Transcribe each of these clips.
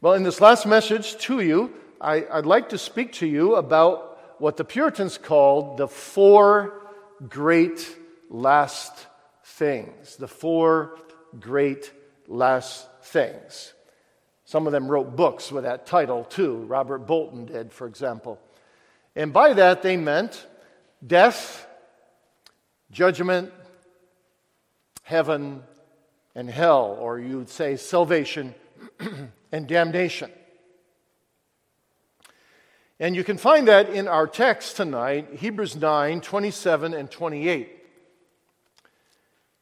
Well, in this last message to you, I, would like to speak to you about what the Puritans called the four great last things. The four great last things. Some of them wrote books with that title too. Robert Bolton did, for example. And by that, they meant death, judgment, heaven, and hell, or you'd say salvation and damnation. And you can find that in our text tonight, Hebrews 9 27 and 28.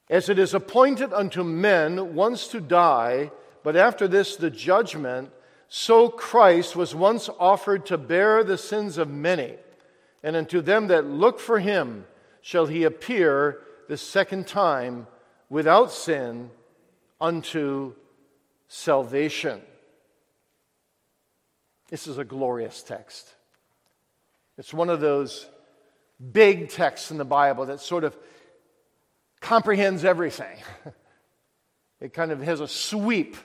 As it is appointed unto men once to die, but after this the judgment, so Christ was once offered to bear the sins of many, and unto them that look for him shall he appear the second time without sin unto salvation. This is a glorious text. It's one of those big texts in the Bible that sort of comprehends everything. it kind of has a sweep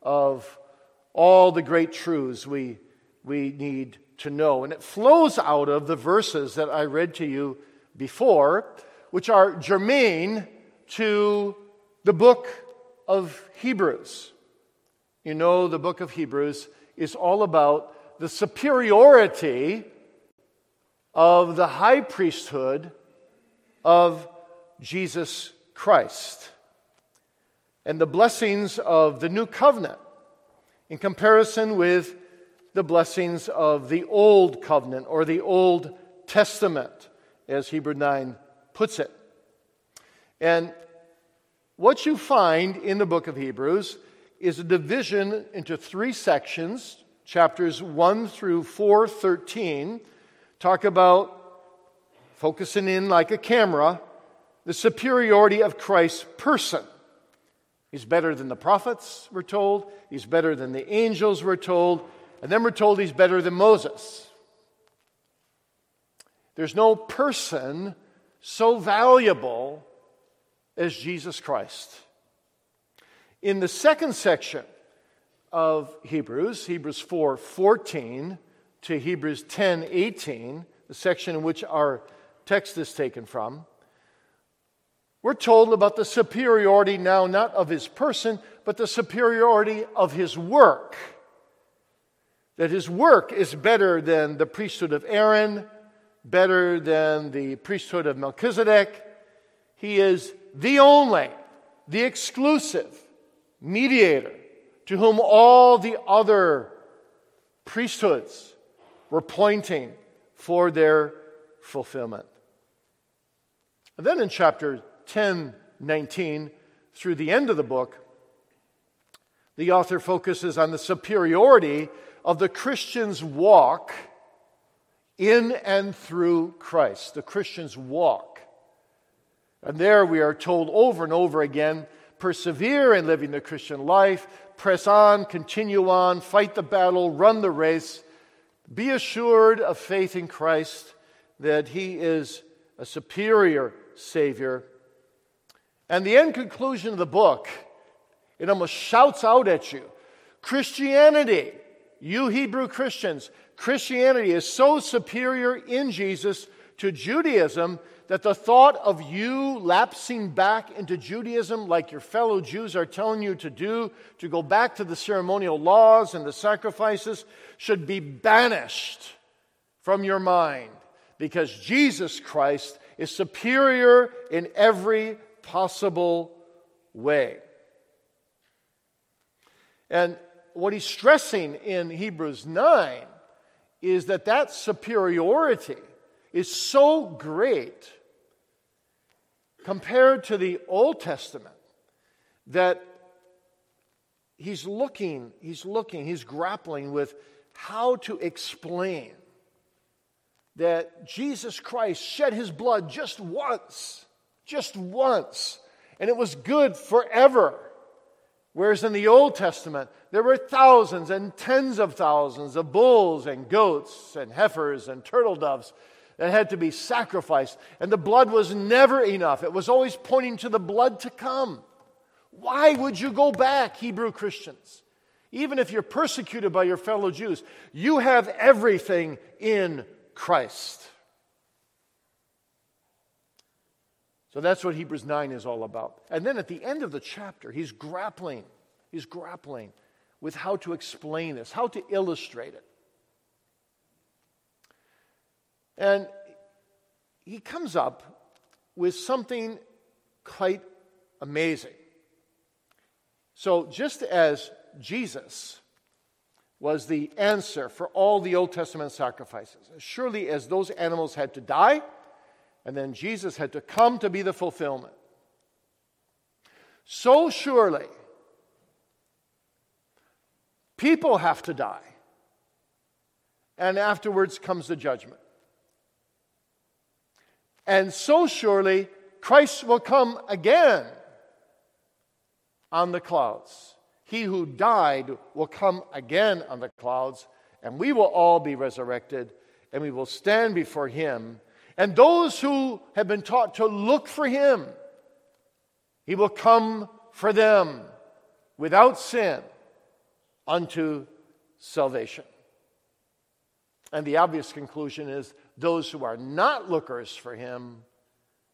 of all the great truths we, we need to know. And it flows out of the verses that I read to you before, which are germane to the book of Hebrews. You know, the book of Hebrews is all about the superiority of the high priesthood of Jesus Christ and the blessings of the new covenant in comparison with the blessings of the old covenant or the old testament, as Hebrew 9 puts it. And what you find in the book of Hebrews is a division into three sections. Chapters 1 through 413 talk about focusing in like a camera the superiority of Christ's person. He's better than the prophets, we're told. He's better than the angels, we're told. And then we're told he's better than Moses. There's no person so valuable as Jesus Christ. In the second section of Hebrews, Hebrews 4 14 to Hebrews 10 18, the section in which our text is taken from, we're told about the superiority now not of his person, but the superiority of his work. That his work is better than the priesthood of Aaron, better than the priesthood of Melchizedek. He is the only, the exclusive mediator to whom all the other priesthoods were pointing for their fulfillment. And then in chapter 10 19 through the end of the book, the author focuses on the superiority of the Christian's walk in and through Christ, the Christian's walk. And there we are told over and over again persevere in living the Christian life, press on, continue on, fight the battle, run the race, be assured of faith in Christ that He is a superior Savior. And the end conclusion of the book, it almost shouts out at you Christianity, you Hebrew Christians, Christianity is so superior in Jesus to Judaism that the thought of you lapsing back into Judaism, like your fellow Jews are telling you to do, to go back to the ceremonial laws and the sacrifices, should be banished from your mind because Jesus Christ is superior in every possible way. And what he's stressing in Hebrews 9 is that that superiority is so great compared to the Old Testament that he's looking, he's looking, he's grappling with how to explain that Jesus Christ shed his blood just once just once, and it was good forever. Whereas in the Old Testament, there were thousands and tens of thousands of bulls and goats and heifers and turtle doves that had to be sacrificed, and the blood was never enough. It was always pointing to the blood to come. Why would you go back, Hebrew Christians? Even if you're persecuted by your fellow Jews, you have everything in Christ. So that's what Hebrews 9 is all about. And then at the end of the chapter, he's grappling. He's grappling with how to explain this, how to illustrate it. And he comes up with something quite amazing. So, just as Jesus was the answer for all the Old Testament sacrifices, surely as those animals had to die, and then Jesus had to come to be the fulfillment, so surely people have to die, and afterwards comes the judgment. And so surely Christ will come again on the clouds. He who died will come again on the clouds, and we will all be resurrected, and we will stand before him. And those who have been taught to look for him, he will come for them without sin unto salvation. And the obvious conclusion is those who are not lookers for him,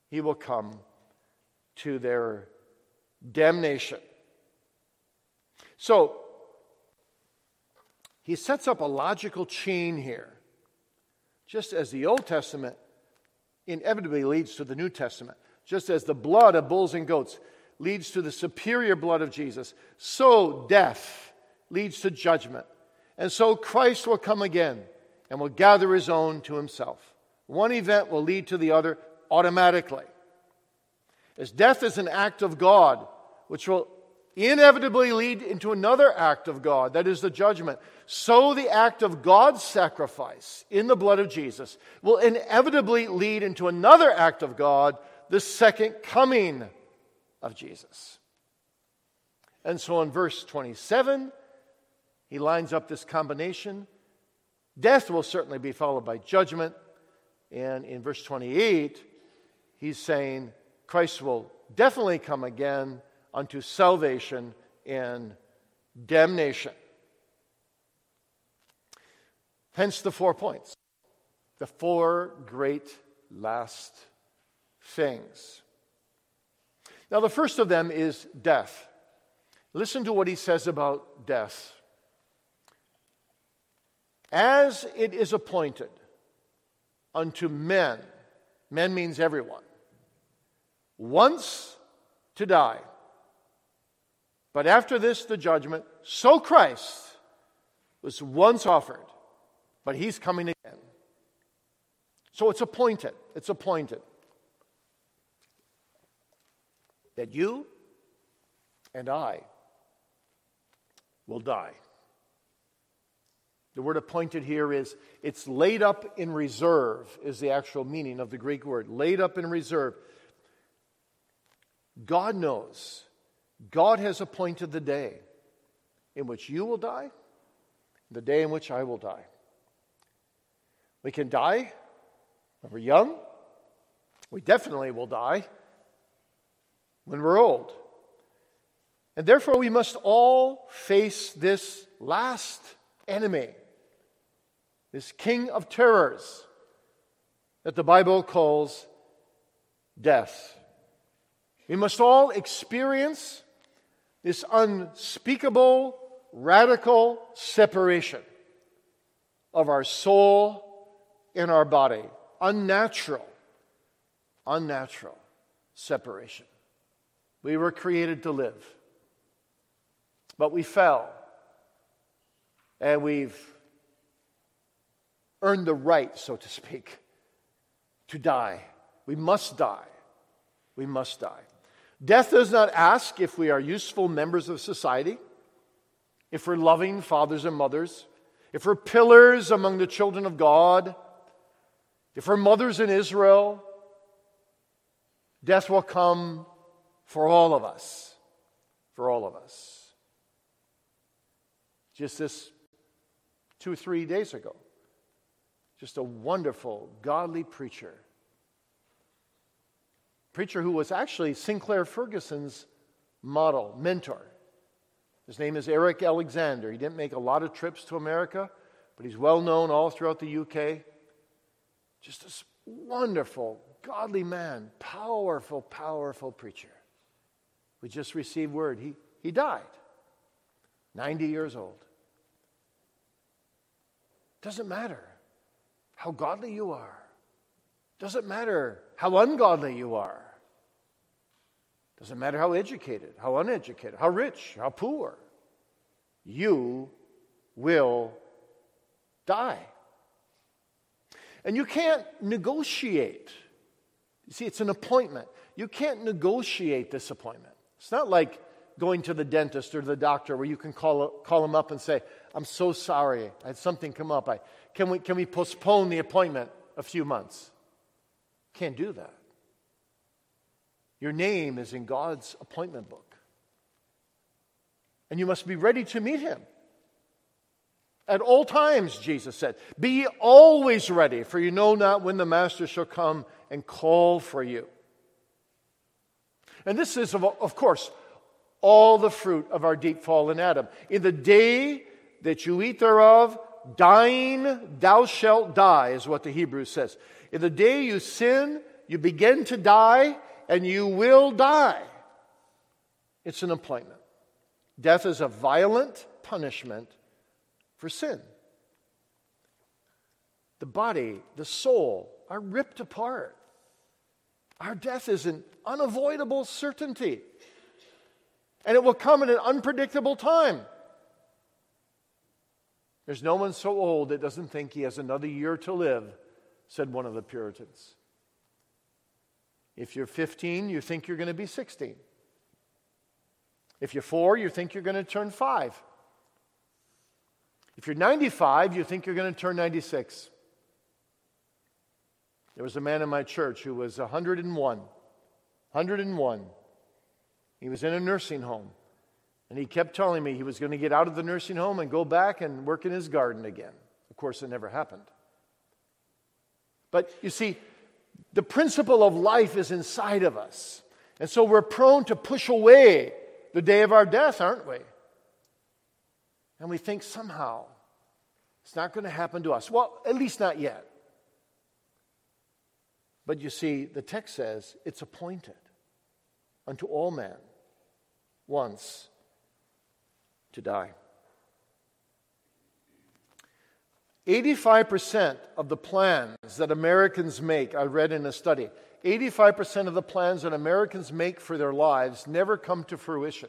he will come to their damnation. So, he sets up a logical chain here. Just as the Old Testament inevitably leads to the New Testament, just as the blood of bulls and goats leads to the superior blood of Jesus, so death leads to judgment. And so Christ will come again and will gather his own to himself. One event will lead to the other automatically. As death is an act of God, which will inevitably lead into another act of God, that is the judgment, so the act of God's sacrifice in the blood of Jesus will inevitably lead into another act of God, the second coming of Jesus. And so in verse 27, he lines up this combination Death will certainly be followed by judgment. And in verse 28, he's saying Christ will definitely come again unto salvation and damnation. Hence the four points, the four great last things. Now, the first of them is death. Listen to what he says about death as it is appointed unto men, men means everyone, once to die. But after this, the judgment, so Christ was once offered, but he's coming again. So it's appointed. It's appointed that you and I will die. The word appointed here is it's laid up in reserve, is the actual meaning of the Greek word. Laid up in reserve. God knows. God has appointed the day in which you will die, the day in which I will die. We can die when we're young. We definitely will die when we're old. And therefore, we must all face this last enemy this king of terrors that the Bible calls death. We must all experience this unspeakable, radical separation of our soul and our body. Unnatural, unnatural separation. We were created to live, but we fell. And we've earned the right, so to speak, to die. We must die. We must die. Death does not ask if we are useful members of society, if we're loving fathers and mothers, if we're pillars among the children of God, if we're mothers in Israel. Death will come for all of us. For all of us. Just this two three days ago, just a wonderful, godly preacher. Preacher who was actually Sinclair Ferguson's model, mentor. His name is Eric Alexander. He didn't make a lot of trips to America, but he's well known all throughout the UK. Just a wonderful, godly man, powerful, powerful preacher. We just received word he, he died, 90 years old. Doesn't matter how godly you are, doesn't matter how ungodly you are. Doesn't matter how educated, how uneducated, how rich, how poor. You will die. And you can't negotiate. You see, it's an appointment. You can't negotiate this appointment. It's not like going to the dentist or the doctor where you can call, call them up and say, I'm so sorry. I had something come up. I, can, we, can we postpone the appointment a few months? Can't do that. Your name is in God's appointment book. And you must be ready to meet him. At all times, Jesus said, Be always ready, for you know not when the Master shall come and call for you. And this is, of course, all the fruit of our deep fall in Adam. In the day that you eat thereof, dying thou shalt die, is what the Hebrew says. In the day you sin, you begin to die, and you will die. It's an appointment. Death is a violent punishment for sin. The body, the soul are ripped apart. Our death is an unavoidable certainty. And it will come at an unpredictable time. There's no one so old that doesn't think he has another year to live, said one of the Puritans. If you're 15, you think you're going to be 16. If you're four, you think you're going to turn five. If you're 95, you think you're going to turn 96. There was a man in my church who was 101. 101. He was in a nursing home. And he kept telling me he was going to get out of the nursing home and go back and work in his garden again. Of course, it never happened. But you see, the principle of life is inside of us. And so we're prone to push away the day of our death, aren't we? And we think somehow it's not going to happen to us. Well, at least not yet. But you see, the text says it's appointed unto all men once to die. 85% of the plans that Americans make, I read in a study, 85% of the plans that Americans make for their lives never come to fruition.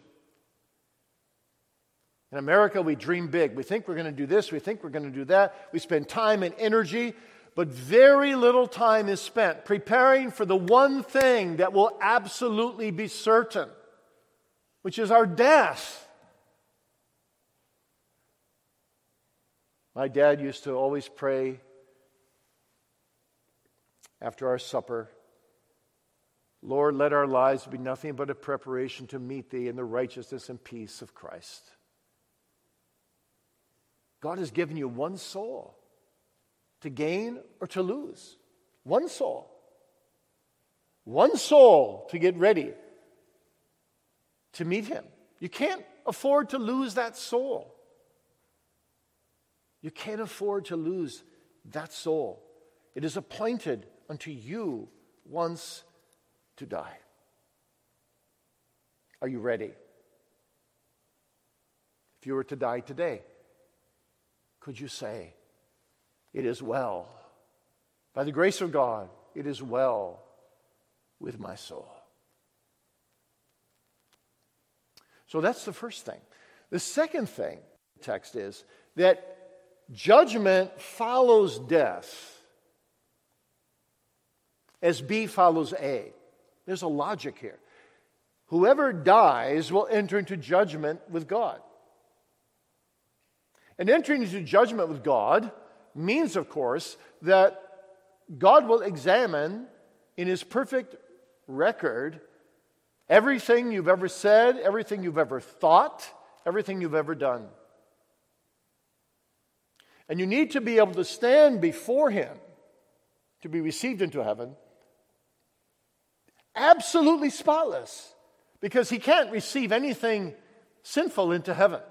In America, we dream big. We think we're going to do this, we think we're going to do that. We spend time and energy, but very little time is spent preparing for the one thing that will absolutely be certain which is our death. My dad used to always pray after our supper Lord, let our lives be nothing but a preparation to meet thee in the righteousness and peace of Christ. God has given you one soul to gain or to lose. One soul. One soul to get ready to meet him. You can't afford to lose that soul. You can't afford to lose that soul. It is appointed unto you once to die. Are you ready? If you were to die today, could you say, It is well? By the grace of God, it is well with my soul. So that's the first thing. The second thing, the text is that judgment follows death as B follows A. There's a logic here. Whoever dies will enter into judgment with God. And entering into judgment with God means, of course, that God will examine in his perfect record Everything you've ever said, everything you've ever thought, everything you've ever done. And you need to be able to stand before Him to be received into heaven absolutely spotless because He can't receive anything sinful into heaven.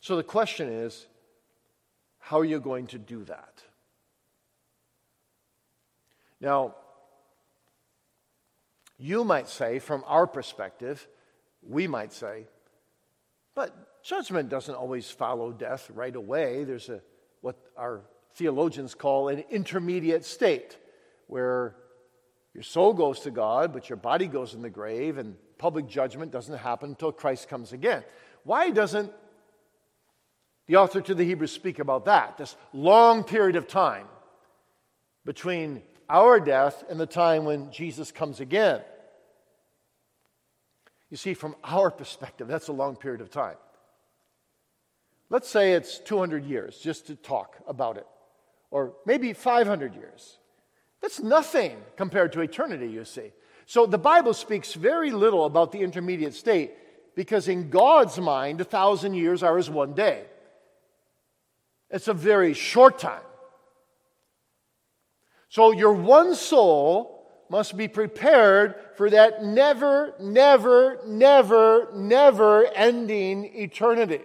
So the question is how are you going to do that? Now, you might say, from our perspective, we might say, but judgment doesn't always follow death right away. There's a what our theologians call an intermediate state where your soul goes to God, but your body goes in the grave, and public judgment doesn't happen until Christ comes again. Why doesn't the author to the Hebrews speak about that? This long period of time between our death and the time when Jesus comes again. You see, from our perspective, that's a long period of time. Let's say it's 200 years just to talk about it, or maybe 500 years. That's nothing compared to eternity, you see. So the Bible speaks very little about the intermediate state because, in God's mind, a thousand years are as one day. It's a very short time. So your one soul must be prepared for that never, never, never, never ending eternity.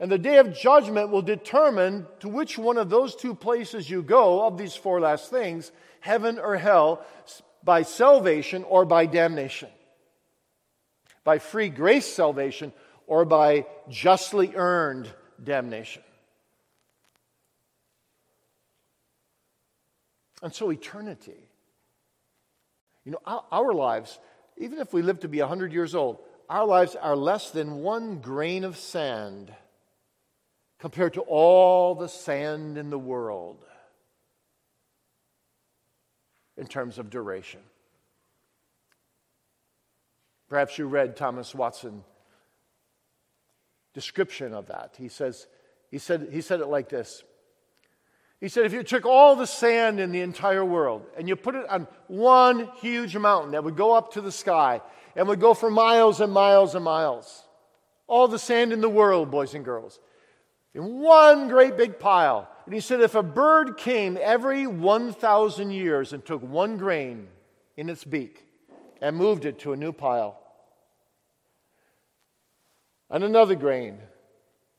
And the day of judgment will determine to which one of those two places you go, of these four last things, heaven or hell, by salvation or by damnation. By free grace salvation or by justly earned damnation. And so, eternity. You know, our, our lives, even if we live to be 100 years old, our lives are less than one grain of sand compared to all the sand in the world in terms of duration. Perhaps you read Thomas Watson description of that. He says he said he said it like this. He said if you took all the sand in the entire world and you put it on one huge mountain that would go up to the sky and would go for miles and miles and miles. All the sand in the world, boys and girls in one great big pile. And he said, if a bird came every 1,000 years and took one grain in its beak and moved it to a new pile, and another grain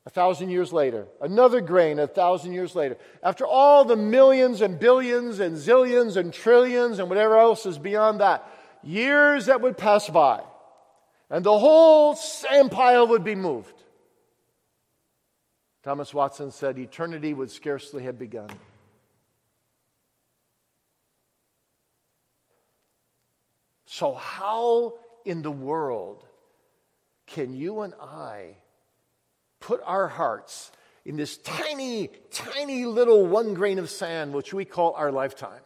a thousand years later, another grain a thousand years later, after all the millions and billions and zillions and trillions and whatever else is beyond that, years that would pass by, and the whole sand pile would be moved. Thomas Watson said, eternity would scarcely have begun. So, how in the world can you and I put our hearts in this tiny, tiny little one grain of sand, which we call our lifetime,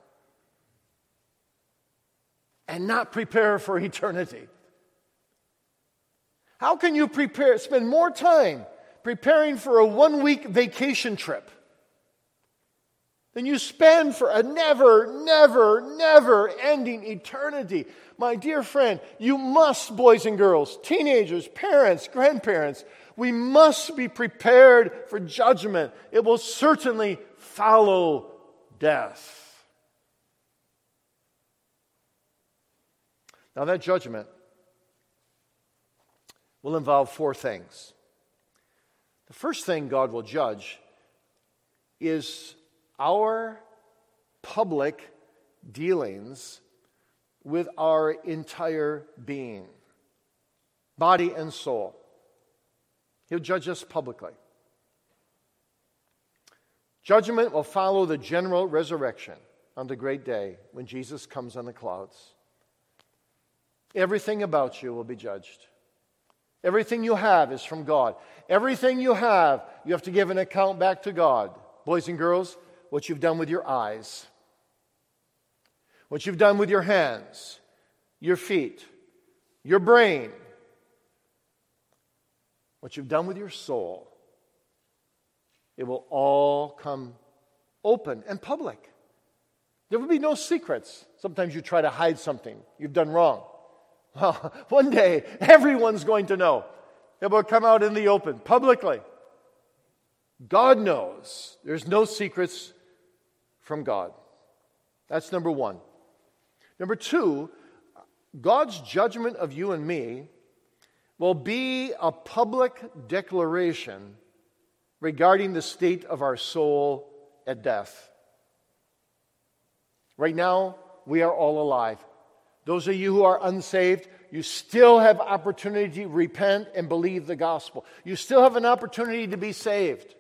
and not prepare for eternity? How can you prepare, spend more time preparing for a one week vacation trip than you spend for a never, never, never ending eternity. My dear friend, you must, boys and girls, teenagers, parents, grandparents, we must be prepared for judgment. It will certainly follow death. Now, that judgment will involve four things. The first thing God will judge is our public dealings with our entire being, body and soul. He'll judge us publicly. Judgment will follow the general resurrection on the great day when Jesus comes on the clouds. Everything about you will be judged. Everything you have is from God. Everything you have, you have to give an account back to God. Boys and girls, what you've done with your eyes, what you've done with your hands, your feet, your brain, what you've done with your soul, it will all come open and public. There will be no secrets. Sometimes you try to hide something you've done wrong. Well, one day, everyone's going to know. It will come out in the open, publicly. God knows. There's no secrets from God. That's number one. Number two, God's judgment of you and me will be a public declaration regarding the state of our soul at death. Right now, we are all alive. Those of you who are unsaved, you still have opportunity to repent and believe the gospel. You still have an opportunity to be saved.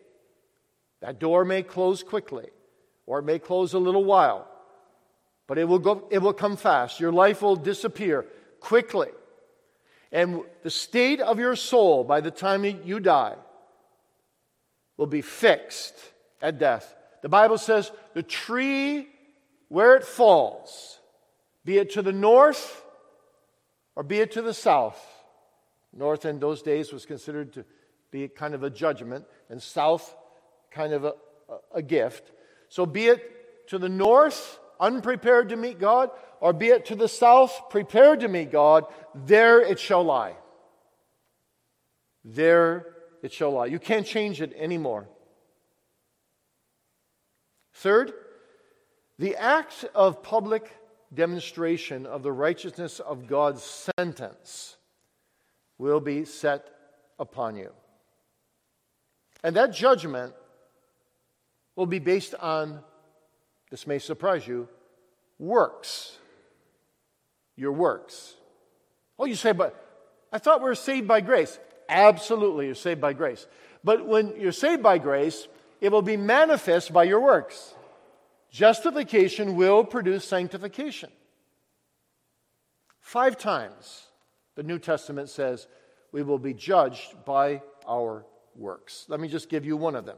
That door may close quickly, or it may close a little while, but it will, go, it will come fast. Your life will disappear quickly. And the state of your soul by the time you die will be fixed at death. The Bible says the tree where it falls, be it to the north or be it to the south. North in those days was considered to be kind of a judgment, and south kind of a, a, gift. So be it to the north, unprepared to meet God, or be it to the south, prepare to meet God, there it shall lie. There it shall lie. You can't change it anymore. Third, the act of public demonstration of the righteousness of God's sentence will be set upon you. And that judgment will be based on, this may surprise you, works. Your works. Oh, you say, but I thought we were saved by grace. Absolutely, you're saved by grace. But when you're saved by grace, it will be manifest by your works. Justification will produce sanctification. Five times the New Testament says we will be judged by our works. Let me just give you one of them.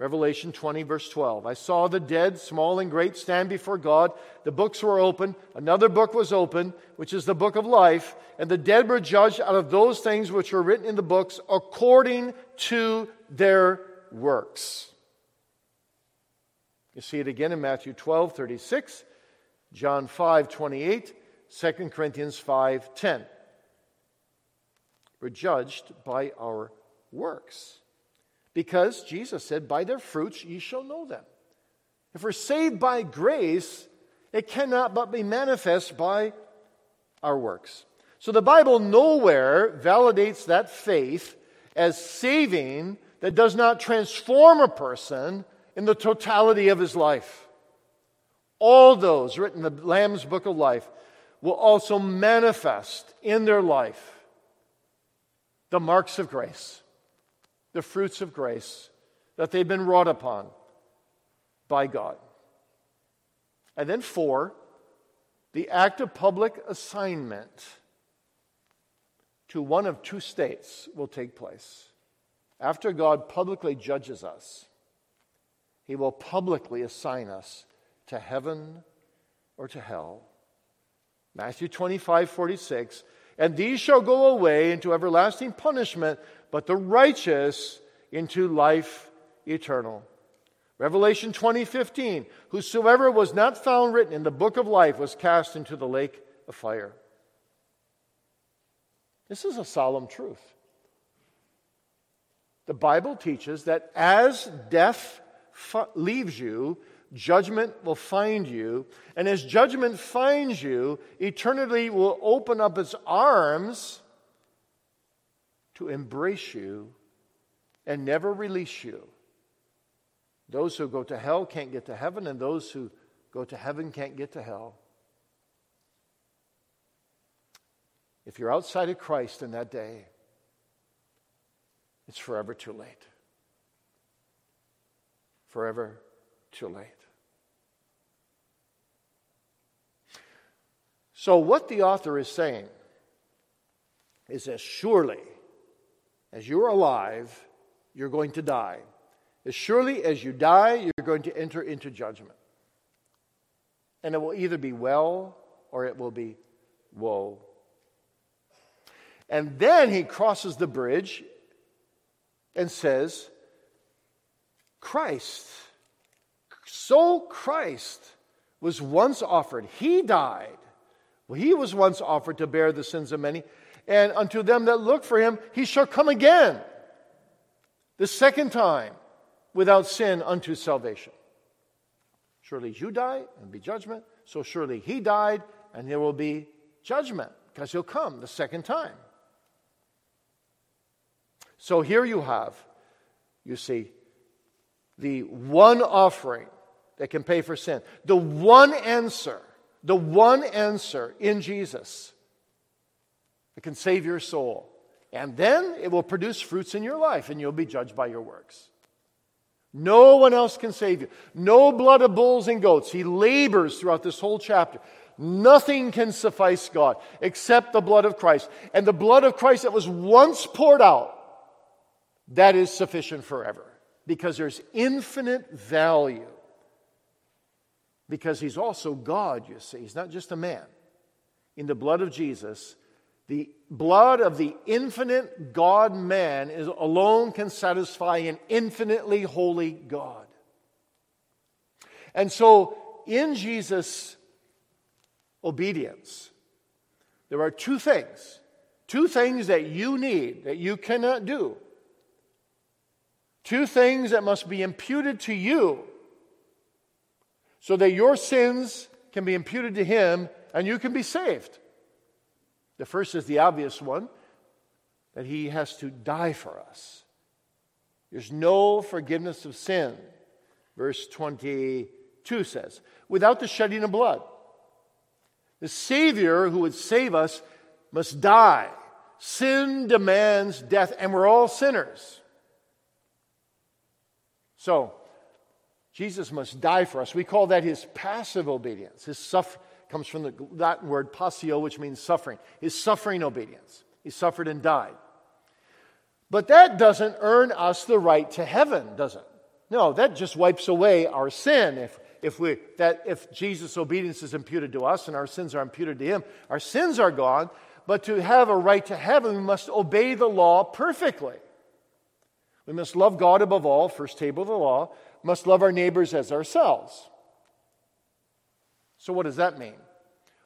Revelation 20, verse 12. I saw the dead, small and great, stand before God. The books were open. Another book was open, which is the book of life. And the dead were judged out of those things which were written in the books according to their works. You see it again in Matthew 12, 36, John 5, 28, 2 Corinthians 5, 10. We're judged by our works. Because Jesus said, By their fruits ye shall know them. If we're saved by grace, it cannot but be manifest by our works. So the Bible nowhere validates that faith as saving that does not transform a person in the totality of his life. All those written in the Lamb's Book of Life will also manifest in their life the marks of grace, the fruits of grace that they've been wrought upon by God. And then, four, the act of public assignment to one of two states will take place. After God publicly judges us, he will publicly assign us to heaven or to hell. Matthew 25, 46. And these shall go away into everlasting punishment, but the righteous into life eternal. Revelation 20, 15. Whosoever was not found written in the book of life was cast into the lake of fire. This is a solemn truth. The Bible teaches that as death leaves you, judgment will find you. And as judgment finds you, eternity will open up its arms to embrace you and never release you. Those who go to hell can't get to heaven, and those who go to heaven can't get to hell. If you're outside of Christ in that day, it's forever too late forever too late. So, what the author is saying is as surely as you're alive, you're going to die. As surely as you die, you're going to enter into judgment. And it will either be well or it will be woe. And then he crosses the bridge and says, Christ, so Christ was once offered. He died. Well, he was once offered to bear the sins of many. And unto them that look for him, he shall come again, the second time, without sin unto salvation. Surely you die and be judgment. So surely he died and there will be judgment because he'll come the second time. So here you have, you see, the one offering that can pay for sin, the one answer, the one answer in Jesus that can save your soul. And then it will produce fruits in your life and you'll be judged by your works. No one else can save you. No blood of bulls and goats. He labors throughout this whole chapter. Nothing can suffice God except the blood of Christ. And the blood of Christ that was once poured out, that is sufficient forever because there's infinite value. Because he's also God, you see. He's not just a man. In the blood of Jesus, the blood of the infinite God man is, alone can satisfy an infinitely holy God. And so, in Jesus' obedience, there are two things. Two things that you need that you cannot do. Two things that must be imputed to you so that your sins can be imputed to him and you can be saved. The first is the obvious one that he has to die for us. There's no forgiveness of sin, verse 22 says, without the shedding of blood. The Savior who would save us must die. Sin demands death, and we're all sinners. So, Jesus must die for us. We call that his passive obedience, his suffering comes from the Latin word passio, which means suffering. His suffering obedience. He suffered and died. But that doesn't earn us the right to heaven, does it? No, that just wipes away our sin. If, if, we, that, if Jesus' obedience is imputed to us and our sins are imputed to him, our sins are gone. But to have a right to heaven, we must obey the law perfectly. We must love God above all, first table of the law, must love our neighbors as ourselves. So, what does that mean?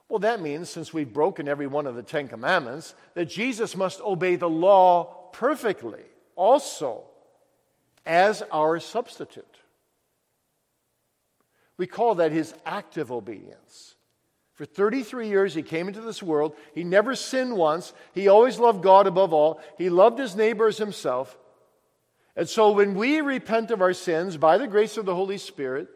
Well, that means, since we've broken every one of the Ten Commandments, that Jesus must obey the law perfectly, also as our substitute. We call that his active obedience. For 33 years, he came into this world. He never sinned once. He always loved God above all. He loved his neighbor as himself. And so, when we repent of our sins by the grace of the Holy Spirit,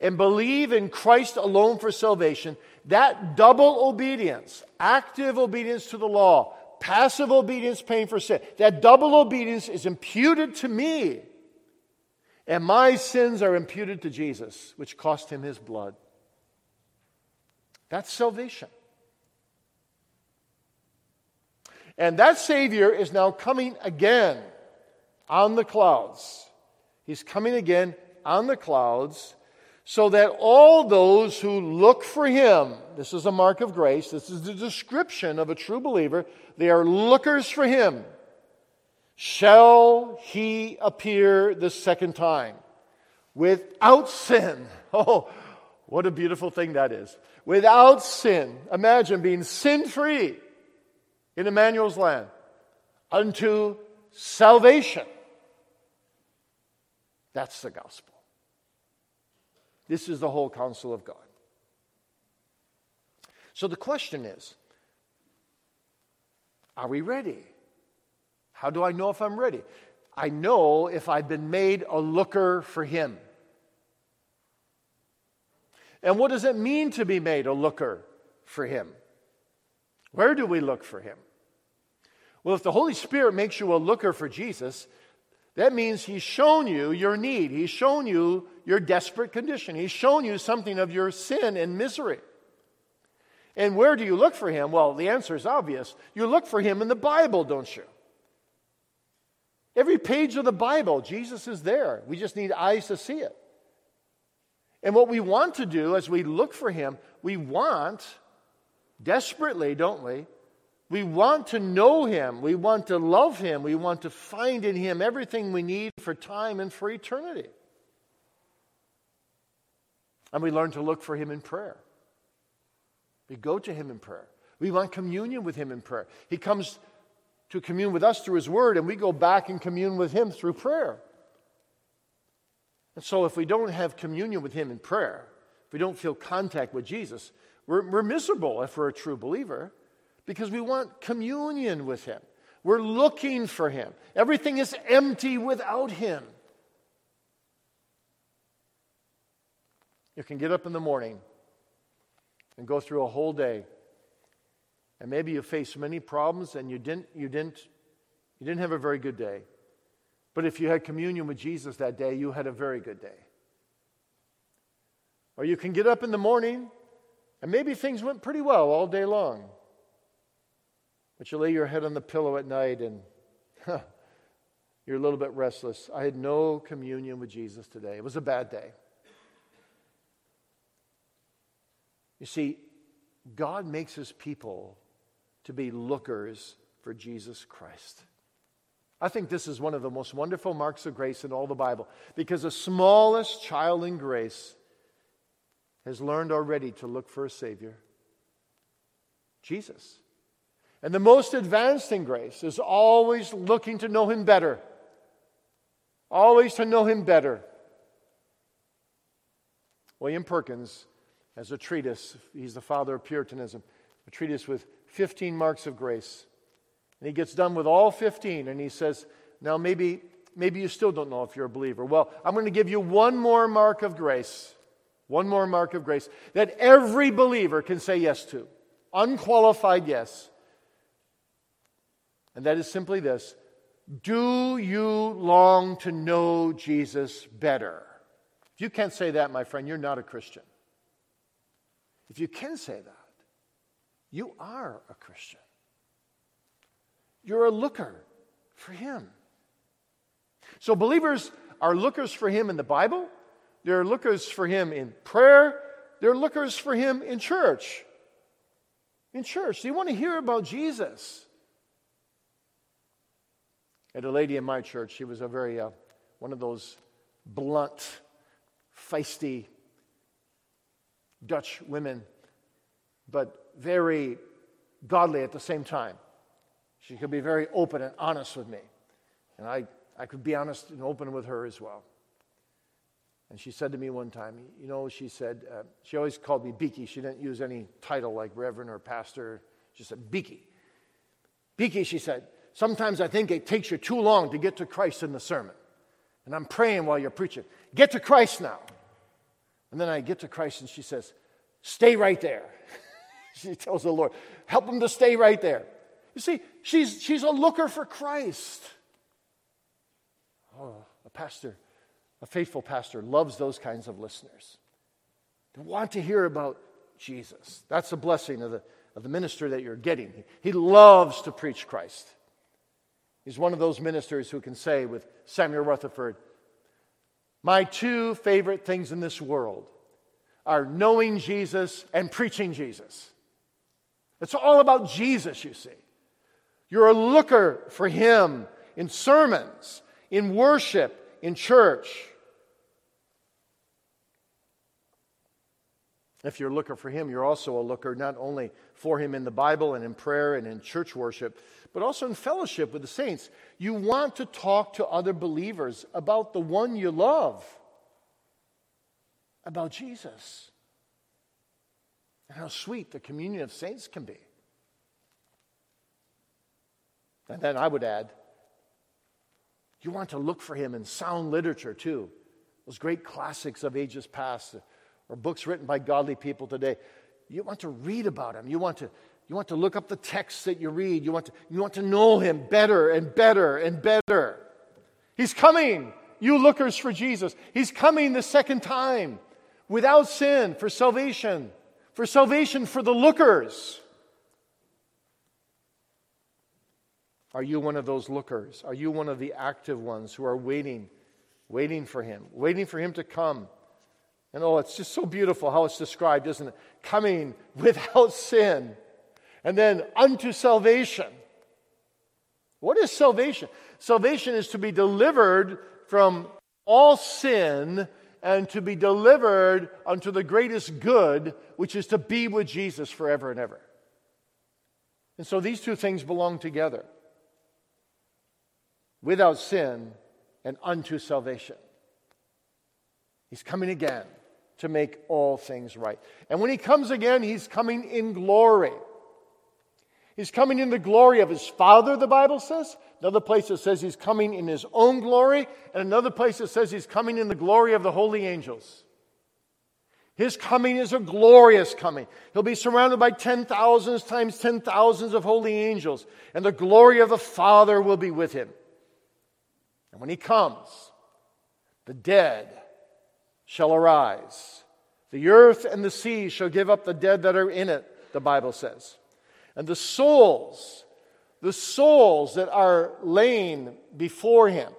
and believe in Christ alone for salvation, that double obedience, active obedience to the law, passive obedience paying for sin, that double obedience is imputed to me. And my sins are imputed to Jesus, which cost him his blood. That's salvation. And that Savior is now coming again on the clouds. He's coming again on the clouds so that all those who look for him, this is a mark of grace, this is the description of a true believer, they are lookers for him. Shall he appear the second time without sin? Oh, what a beautiful thing that is. Without sin. Imagine being sin free in Emmanuel's land unto salvation. That's the gospel. This is the whole counsel of God. So the question is are we ready? How do I know if I'm ready? I know if I've been made a looker for Him. And what does it mean to be made a looker for Him? Where do we look for Him? Well, if the Holy Spirit makes you a looker for Jesus, that means He's shown you your need. He's shown you your desperate condition. He's shown you something of your sin and misery. And where do you look for Him? Well, the answer is obvious. You look for Him in the Bible, don't you? Every page of the Bible, Jesus is there. We just need eyes to see it. And what we want to do as we look for Him, we want, desperately, don't we, we want to know Him. We want to love Him. We want to find in Him everything we need for time and for eternity. And we learn to look for Him in prayer. We go to Him in prayer. We want communion with Him in prayer. He comes to commune with us through His Word, and we go back and commune with Him through prayer. And so, if we don't have communion with Him in prayer, if we don't feel contact with Jesus, we're, we're miserable if we're a true believer. because we want communion with Him. We're looking for Him. Everything is empty without Him. You can get up in the morning and go through a whole day, and maybe you face many problems and you didn't, you didn't, you didn't have a very good day. But if you had communion with Jesus that day, you had a very good day. Or you can get up in the morning and maybe things went pretty well all day long. But you lay your head on the pillow at night and huh, you're a little bit restless. I had no communion with Jesus today. It was a bad day. You see, God makes his people to be lookers for Jesus Christ. I think this is one of the most wonderful marks of grace in all the Bible because the smallest child in grace has learned already to look for a Savior Jesus. And the most advanced in grace is always looking to know Him better. Always to know Him better. William Perkins has a treatise, he's the father of Puritanism, a treatise with 15 marks of grace. And he gets done with all 15 and he says, Now maybe, maybe you still don't know if you're a believer. Well, I'm going to give you one more mark of grace. One more mark of grace that every believer can say yes to. Unqualified yes. And that is simply this Do you long to know Jesus better? If you can't say that, my friend, you're not a Christian. If you can say that, you are a Christian. You're a looker for Him. So, believers are lookers for Him in the Bible, they're lookers for Him in prayer, they're lookers for Him in church. In church, they want to hear about Jesus. Had a lady in my church, she was a very, uh, one of those blunt, feisty Dutch women, but very godly at the same time. She could be very open and honest with me. And I, I could be honest and open with her as well. And she said to me one time, you know, she said, uh, she always called me Beeke. She didn't use any title like Reverend or Pastor. She said, Beeke. Beeke, she said, sometimes I think it takes you too long to get to Christ in the sermon. And I'm praying while you're preaching. Get to Christ now. And then I get to Christ and she says, Stay right there. she tells the Lord, Help him to stay right there. You see, she's, she's a looker for Christ. Oh, a pastor, a faithful pastor, loves those kinds of listeners. They want to hear about Jesus. That's the blessing of the, of the minister that you're getting. He loves to preach Christ. He's one of those ministers who can say with Samuel Rutherford, My two favorite things in this world are knowing Jesus and preaching Jesus. It's all about Jesus, you see. You're a looker for Him in sermons, in worship, in church. If you're a looker for Him, you're also a looker not only for Him in the Bible and in prayer and in church worship, but also in fellowship with the saints. You want to talk to other believers about the one you love, about Jesus, and how sweet the communion of saints can be. And then I would add, you want to look for him in sound literature too. Those great classics of ages past or books written by godly people today. You want to read about him. You want to, you want to look up the texts that you read. You want, to, you want to know him better and better and better. He's coming, you lookers for Jesus. He's coming the second time without sin for salvation, for salvation for the lookers. Are you one of those lookers? Are you one of the active ones who are waiting, waiting for him, waiting for him to come? And oh, it's just so beautiful how it's described, isn't it? Coming without sin and then unto salvation. What is salvation? Salvation is to be delivered from all sin and to be delivered unto the greatest good, which is to be with Jesus forever and ever. And so these two things belong together without sin and unto salvation. He's coming again to make all things right. And when he comes again, he's coming in glory. He's coming in the glory of his Father, the Bible says. Another place it says he's coming in his own glory. And another place it says he's coming in the glory of the holy angels. His coming is a glorious coming. He'll be surrounded by ten thousands times ten thousands of holy angels, and the glory of the Father will be with him. And when he comes, the dead shall arise. The earth and the sea shall give up the dead that are in it, the Bible says. And the souls, the souls that are laying before him,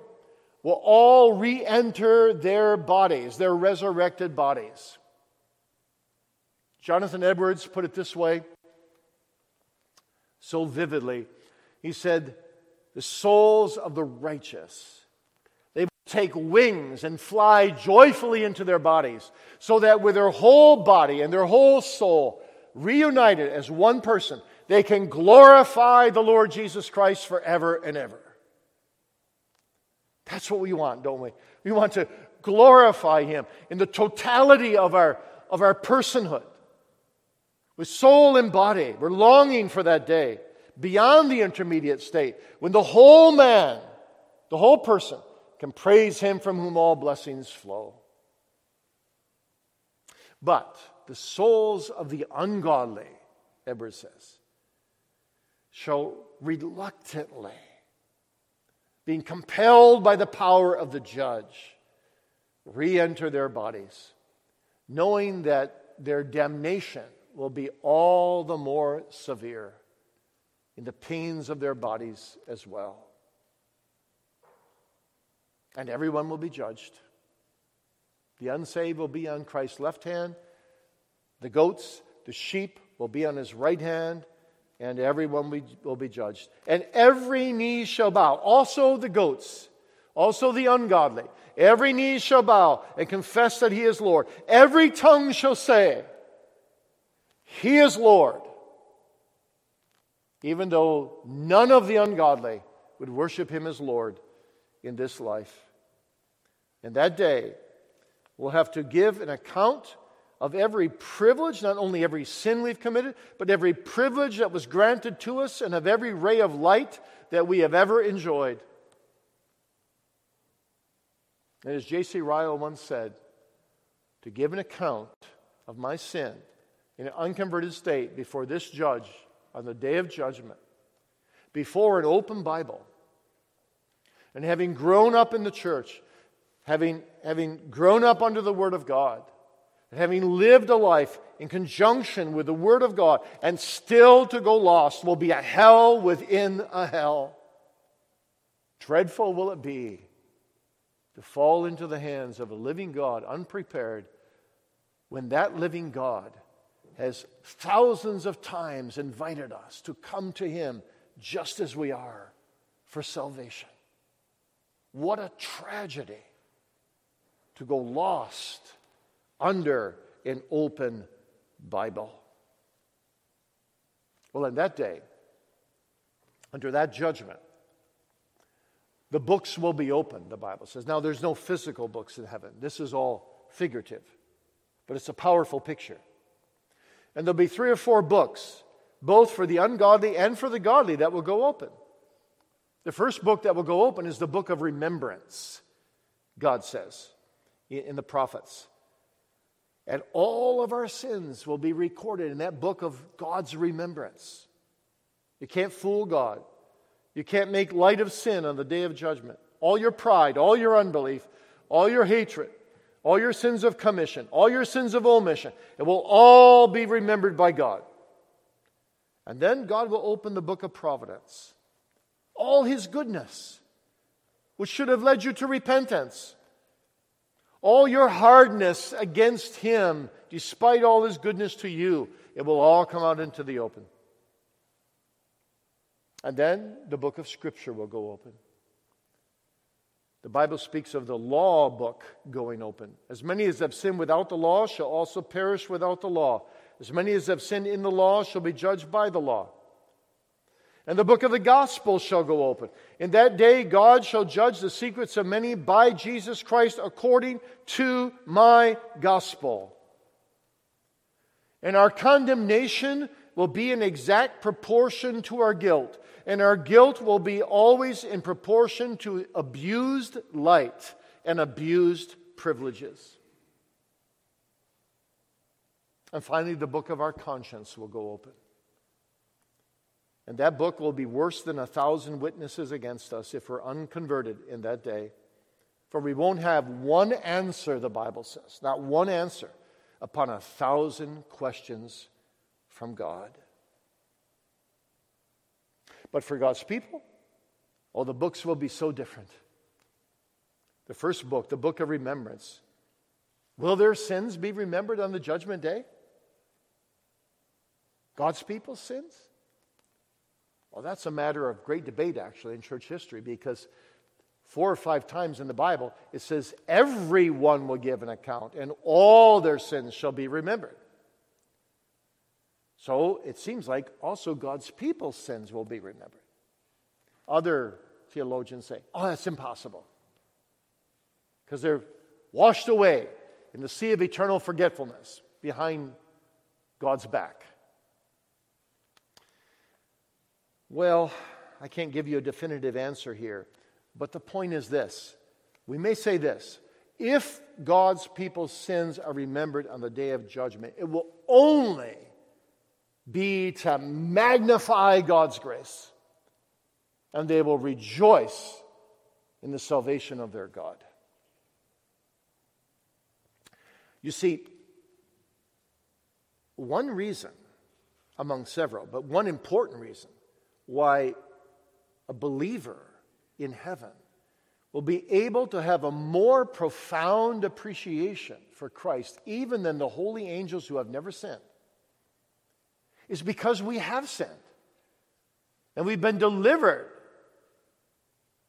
will all re enter their bodies, their resurrected bodies. Jonathan Edwards put it this way so vividly. He said, The souls of the righteous, they take wings and fly joyfully into their bodies, so that with their whole body and their whole soul, reunited as one person, they can glorify the Lord Jesus Christ forever and ever. That's what we want, don't we? We want to glorify Him in the totality of our, of our personhood with soul and body. We're longing for that day beyond the intermediate state when the whole man, the whole person, can praise him from whom all blessings flow. But the souls of the ungodly, Edwards says, shall reluctantly, being compelled by the power of the judge, re enter their bodies, knowing that their damnation will be all the more severe in the pains of their bodies as well. And everyone will be judged. The unsaved will be on Christ's left hand, the goats, the sheep will be on his right hand, and everyone will be judged. And every knee shall bow, also the goats, also the ungodly. Every knee shall bow and confess that he is Lord. Every tongue shall say, he is Lord. Even though none of the ungodly would worship him as Lord in this life. And that day, we'll have to give an account of every privilege, not only every sin we've committed, but every privilege that was granted to us and of every ray of light that we have ever enjoyed. And as J.C. Ryle once said, to give an account of my sin in an unconverted state before this judge on the day of judgment, before an open Bible, and having grown up in the church, having, having grown up under the Word of God, having lived a life in conjunction with the Word of God, and still to go lost will be a hell within a hell. Dreadful will it be to fall into the hands of a living God unprepared when that living God has thousands of times invited us to come to Him just as we are for salvation. What a tragedy to go lost under an open Bible. Well, in that day, under that judgment, the books will be opened, the Bible says. Now, there's no physical books in heaven. This is all figurative, but it's a powerful picture. And there'll be three or four books, both for the ungodly and for the godly, that will go open. The first book that will go open is the book of remembrance, God says in the prophets. And all of our sins will be recorded in that book of God's remembrance. You can't fool God. You can't make light of sin on the day of judgment. All your pride, all your unbelief, all your hatred, all your sins of commission, all your sins of omission. It will all be remembered by God. And then God will open the book of providence. All his goodness, which should have led you to repentance. All your hardness against him, despite all his goodness to you, it will all come out into the open. And then the book of Scripture will go open. The Bible speaks of the law book going open. As many as have sinned without the law shall also perish without the law. As many as have sinned in the law shall be judged by the law. And the book of the gospel shall go open. In that day, God shall judge the secrets of many by Jesus Christ according to my gospel. And our condemnation will be in exact proportion to our guilt, and our guilt will be always in proportion to abused light and abused privileges. And finally, the book of our conscience will go open. And that book will be worse than a thousand witnesses against us if we're unconverted in that day. For we won't have one answer, the Bible says, not one answer upon a thousand questions from God. But for God's people, oh, the books will be so different. The first book, the book of remembrance, will their sins be remembered on the judgment day? God's people's sins? Well, that's a matter of great debate, actually, in church history, because four or five times in the Bible it says, Everyone will give an account, and all their sins shall be remembered. So it seems like also God's people's sins will be remembered. Other theologians say, Oh, that's impossible. Because they're washed away in the sea of eternal forgetfulness behind God's back. Well, I can't give you a definitive answer here, but the point is this. We may say this if God's people's sins are remembered on the day of judgment, it will only be to magnify God's grace, and they will rejoice in the salvation of their God. You see, one reason, among several, but one important reason why a believer in heaven will be able to have a more profound appreciation for Christ, even than the holy angels who have never sinned, is because we have sinned. And we've been delivered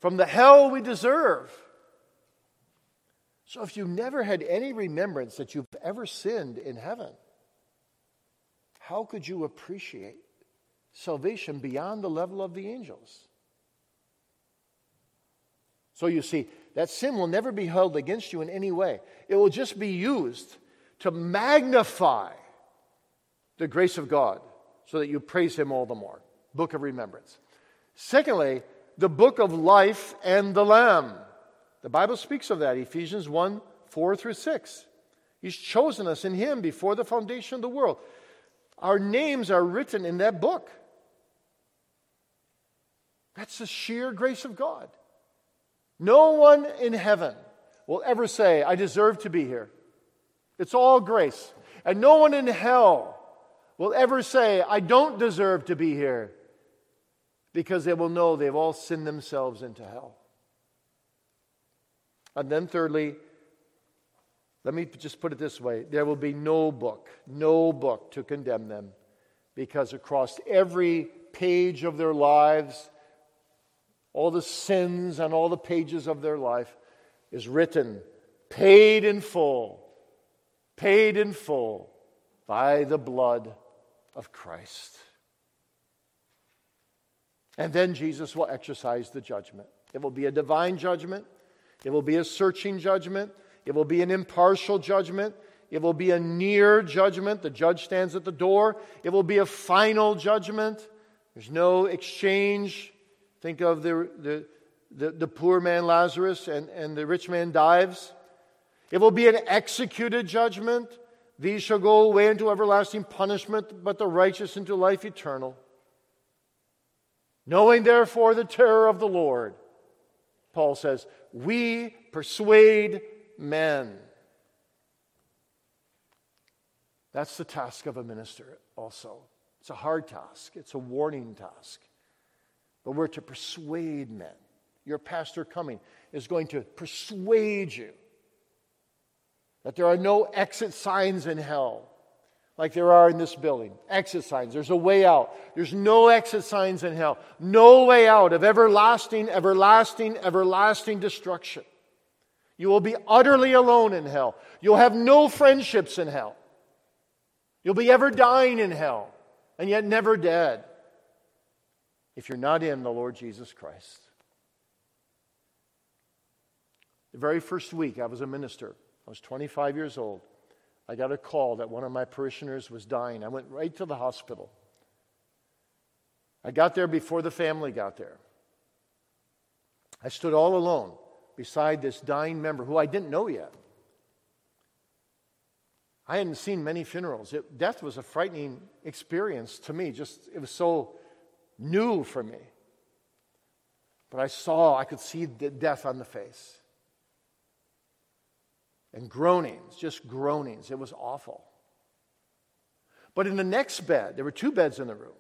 from the hell we deserve. So, if you never had any remembrance that you've ever sinned in heaven, how could you appreciate salvation beyond the level of the angels. So you see, that sin will never be held against you in any way. It will just be used to magnify the grace of God so that you praise Him all the more. Book of remembrance. Secondly, the book of life and the Lamb. The Bible speaks of that, Ephesians 1 4 through 6. He's chosen us in Him before the foundation of the world. Our names are written in that book. That's the sheer grace of God. No one in heaven will ever say, I deserve to be here. It's all grace. And no one in hell will ever say, I don't deserve to be here, because they will know they've all sinned themselves into hell. And then, thirdly, let me just put it this way there will be no book, no book to condemn them, because across every page of their lives, all the sins on all the pages of their life is written, paid in full, paid in full by the blood of Christ. And then Jesus will exercise the judgment. It will be a divine judgment, it will be a searching judgment, it will be an impartial judgment. It will be a near judgment. The judge stands at the door. It will be a final judgment. There's no exchange Think of the, the, the, the, poor man Lazarus and, and the rich man Dives. It will be an executed judgment. These shall go away into everlasting punishment, but the righteous into life eternal. Knowing therefore the terror of the Lord, Paul says, we persuade men. That's the task of a minister, also. It's a hard task, it's a warning task but we're to persuade men. Your pastor coming is going to persuade you that there are no exit signs in hell like there are in this building. Exit signs. There's a way out. There's no exit signs in hell. No way out of everlasting, everlasting, everlasting destruction. You will be utterly alone in hell. You'll have no friendships in hell. You'll be ever dying in hell and yet never dead if you're not in the Lord Jesus Christ. The very first week I was a minister, I was 25 years old. I got a call that one of my parishioners was dying. I went right to the hospital. I got there before the family got there. I stood all alone beside this dying member who I didn't know yet. I hadn't seen many funerals. It, death was a frightening experience to me. Just it was so new for me. But I saw, I could see the death on the face. And groanings, just groanings. It was awful. But in the next bed, there were two beds in the room.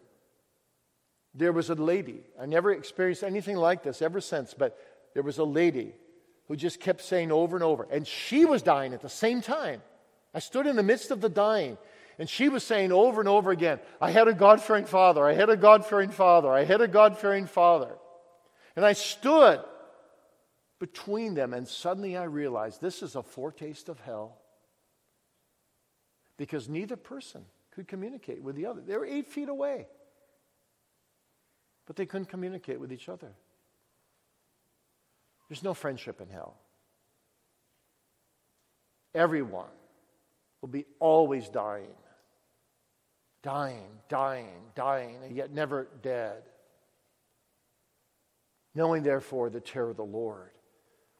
There was a lady. I never experienced anything like this ever since, but there was a lady who just kept saying over and over, and she was dying at the same time. I stood in the midst of the dying, and she was saying over and over again, I had a God fearing father, I had a God fearing father, I had a God fearing father. And I stood between them, and suddenly I realized this is a foretaste of hell. Because neither person could communicate with the other. They were eight feet away, but they couldn't communicate with each other. There's no friendship in hell. Everyone will be always dying, dying, dying, dying, and yet never dead. Knowing, therefore, the terror of the Lord,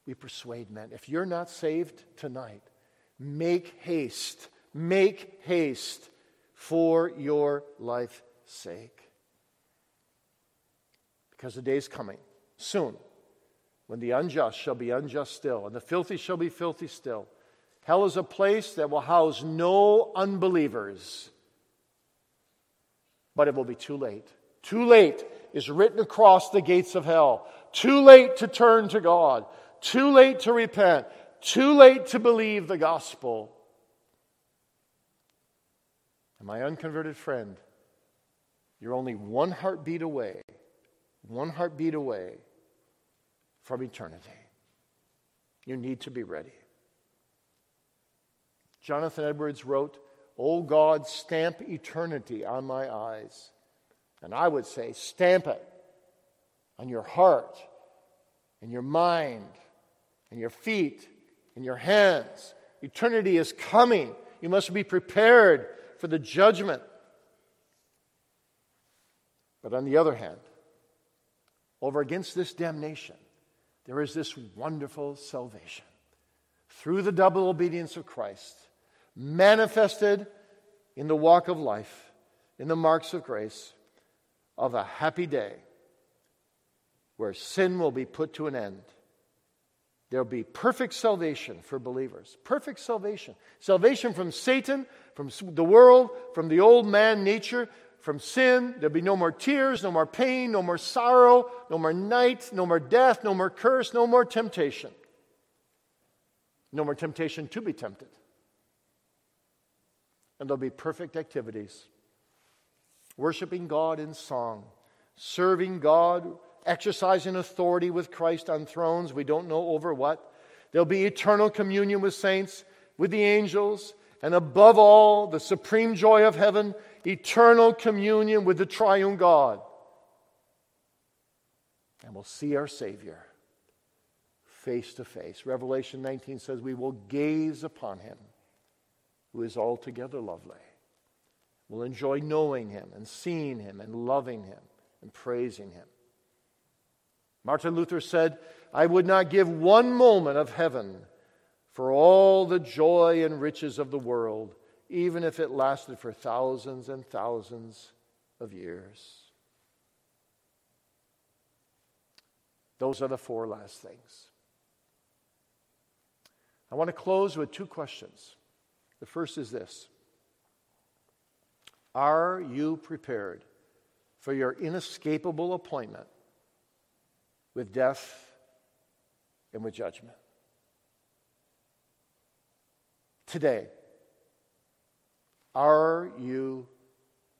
we persuade men. If you're not saved tonight, make haste, make haste for your life's sake. Because the day is coming soon when the unjust shall be unjust still, and the filthy shall be filthy still. Hell is a place that will house no unbelievers, but it will be too late. Too late is written across the gates of hell. Too late to turn to God. Too late to repent. Too late to believe the gospel. And my unconverted friend, you're only one heartbeat away, one heartbeat away from eternity. You need to be ready. Jonathan Edwards wrote, O God, stamp eternity on my eyes. And I would say, stamp it on your heart, and your mind, and your feet, and your hands. Eternity is coming. You must be prepared for the judgment. But on the other hand, over against this damnation, there is this wonderful salvation through the double obedience of Christ, manifested in the walk of life, in the marks of grace, of a happy day where sin will be put to an end. There'll be perfect salvation for believers. Perfect salvation. Salvation from Satan, from the world, from the old man nature, from sin. There'll be no more tears, no more pain, no more sorrow, no more night, no more death, no more curse, no more temptation. No more temptation to be tempted. And there'll be perfect activities worshiping God in song, serving God, exercising authority with Christ on thrones. We don't know over what. There'll be eternal communion with saints, with the angels, and above all, the supreme joy of heaven eternal communion with the triune God. And we'll see our Savior face to face. Revelation 19 says, We will gaze upon him who is altogether lovely. We'll enjoy knowing him and seeing him and loving him and praising him. Martin Luther said, I would not give one moment of heaven for all the joy and riches of the world even if it lasted for thousands and thousands of years. Those are the four last things. I want to close with two questions. The first is this Are you prepared for your inescapable appointment with death and with judgment? Today, are you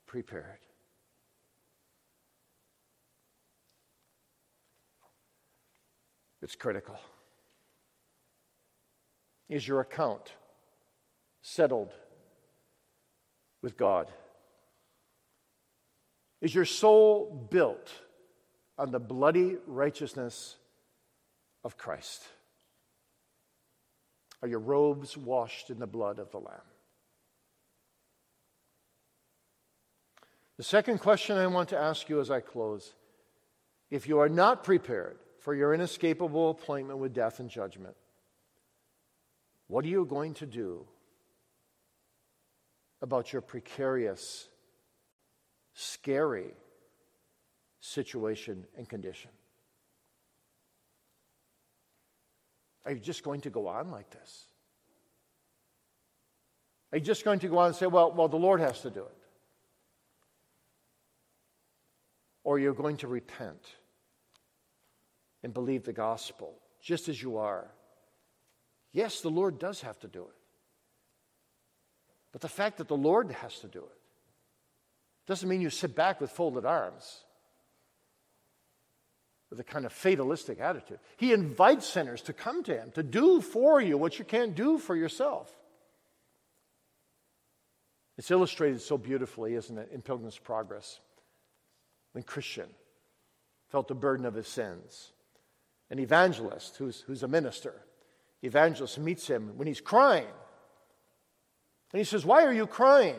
prepared? It's critical. Is your account settled with God? Is your soul built on the bloody righteousness of Christ? Are your robes washed in the blood of the Lamb? The second question I want to ask you as I close if you are not prepared for your inescapable appointment with death and judgment, what are you going to do about your precarious, scary situation and condition? Are you just going to go on like this? Are you just going to go on and say, well, well, the Lord has to do it? Or you're going to repent and believe the gospel just as you are. Yes, the Lord does have to do it. But the fact that the Lord has to do it doesn't mean you sit back with folded arms with a kind of fatalistic attitude. He invites sinners to come to Him, to do for you what you can't do for yourself. It's illustrated so beautifully, isn't it, in Pilgrim's Progress, when Christian felt the burden of his sins. An evangelist, who's, who's a minister, evangelist meets him when he's crying. And he says, Why are you crying?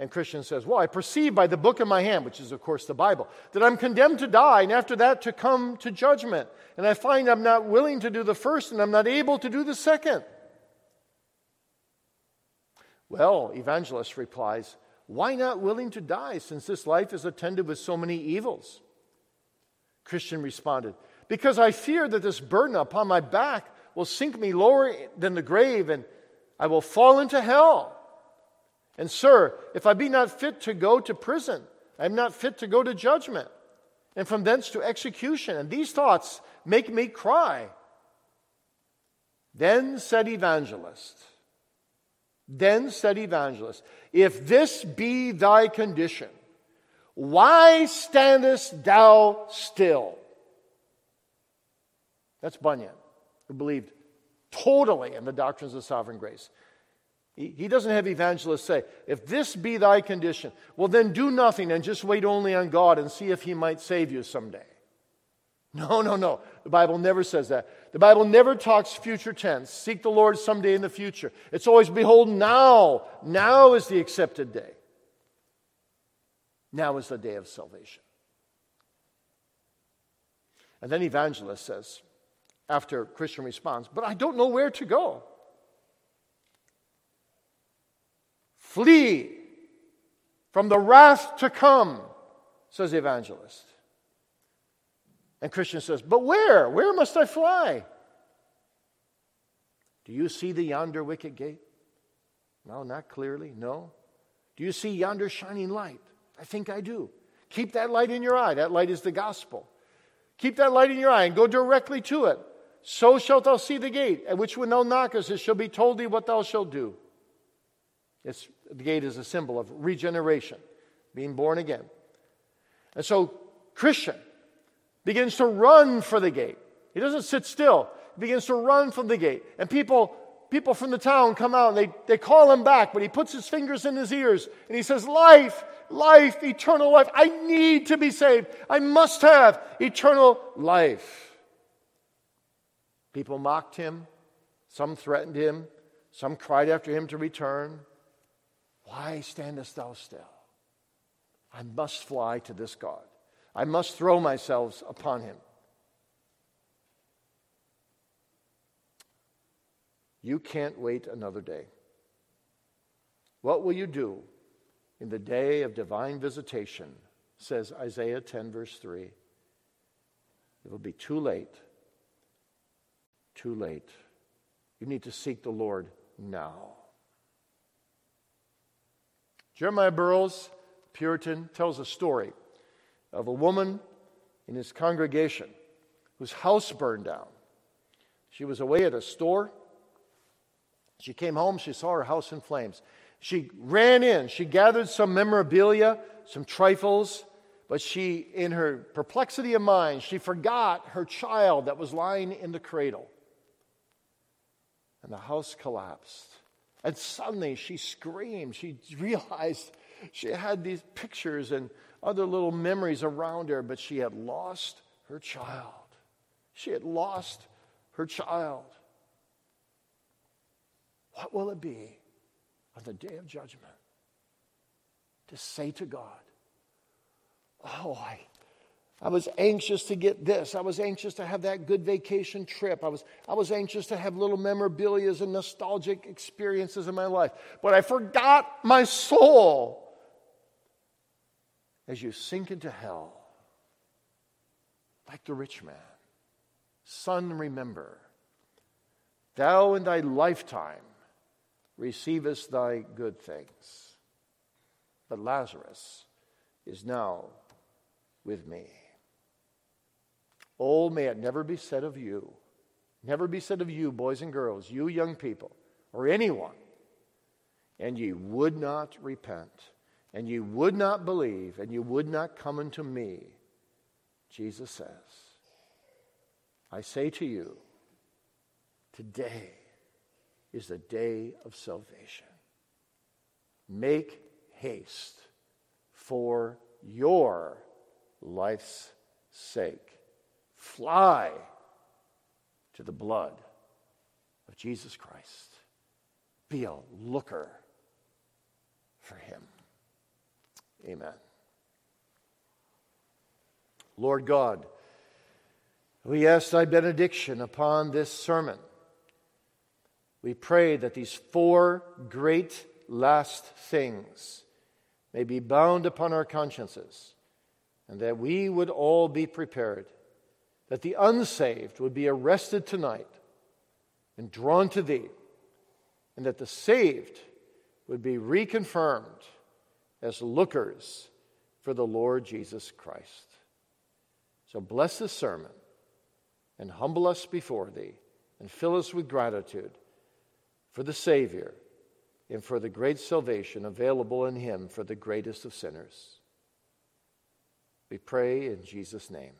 And Christian says, Well, I perceive by the book in my hand, which is, of course, the Bible, that I'm condemned to die, and after that to come to judgment. And I find I'm not willing to do the first, and I'm not able to do the second. Well, evangelist replies, Why not willing to die, since this life is attended with so many evils? Christian responded, Because I fear that this burden upon my back will sink me lower than the grave, and I will fall into hell. And, sir, if I be not fit to go to prison, I am not fit to go to judgment, and from thence to execution. And these thoughts make me cry. Then said Evangelist, then said Evangelist, If this be thy condition, why standest thou still? That's Bunyan, who believed totally in the doctrines of sovereign grace. He, doesn't have evangelists say, If this be thy condition, well, then do nothing and just wait only on God and see if he might save you someday. No, no, no. The Bible never says that. The Bible never talks future tense. Seek the Lord someday in the future. It's always, behold, now. Now is the accepted day. Now is the day of salvation. And then evangelist says, after Christian responds, but I don't know where to go. Flee from the wrath to come, says the evangelist. And Christian says, But where? Where must I fly? Do you see the yonder wicket gate? No, not clearly. No. Do you see yonder shining light? I think I do. Keep that light in your eye. That light is the gospel. Keep that light in your eye and go directly to it. So shalt thou see the gate, at which when thou knockest, it shall be told thee what thou shalt do. It's, the gate is a symbol of regeneration, being born again. And so, Christian, begins to run for the gate. He doesn't sit still, he begins to run from the gate. And people, people from the town come out and they, they call him back, but he puts his fingers in his ears and he says, Life, life, eternal life. I need to be saved. I must have eternal life. People mocked him, some threatened him, some cried after him to return. Why standest thou still? I must fly to this God. I must throw myself upon him. You can't wait another day. What will you do in the day of divine visitation? Says Isaiah 10, verse 3. It will be too late. Too late. You need to seek the Lord now. Jeremiah Burroughs, Puritan, tells a story of a woman in his congregation whose house burned down. She was away at a store. She came home, she saw her house in flames. She ran in, she gathered some memorabilia, some trifles, but she, in her perplexity of mind, she forgot her child that was lying in the cradle. And the house collapsed. And suddenly she screamed. She realized she had these pictures and other little memories around her, but she had lost her child. She had lost her child. What will it be on the day of judgment? to say to God, Oh, I, I was anxious to get this. I was anxious to have that good vacation trip. I was, I was anxious to have little memorabilia and nostalgic experiences in my life. But I forgot my soul. As you sink into hell, like the rich man, son, remember, thou in thy lifetime receivest thy good things. But Lazarus is now with me. Oh, may it never be said of you, never be said of you, boys and girls, you young people, or anyone, and ye would not repent, and ye would not believe, and ye would not come unto me. Jesus says, I say to you, today is the day of salvation. Make haste for your life's sake. Fly to the blood of Jesus Christ. Be a looker for him. Amen. Lord God, we ask thy benediction upon this sermon. We pray that these four great last things may be bound upon our consciences and that we would all be prepared, that the unsaved would be arrested tonight and drawn to thee, and that the saved would be reconfirmed as lookers for the Lord Jesus Christ. So bless this sermon and humble us before thee and fill us with gratitude for the Savior and for the great salvation available in him for the greatest of sinners. We pray in Jesus' name.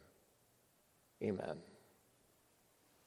Amen.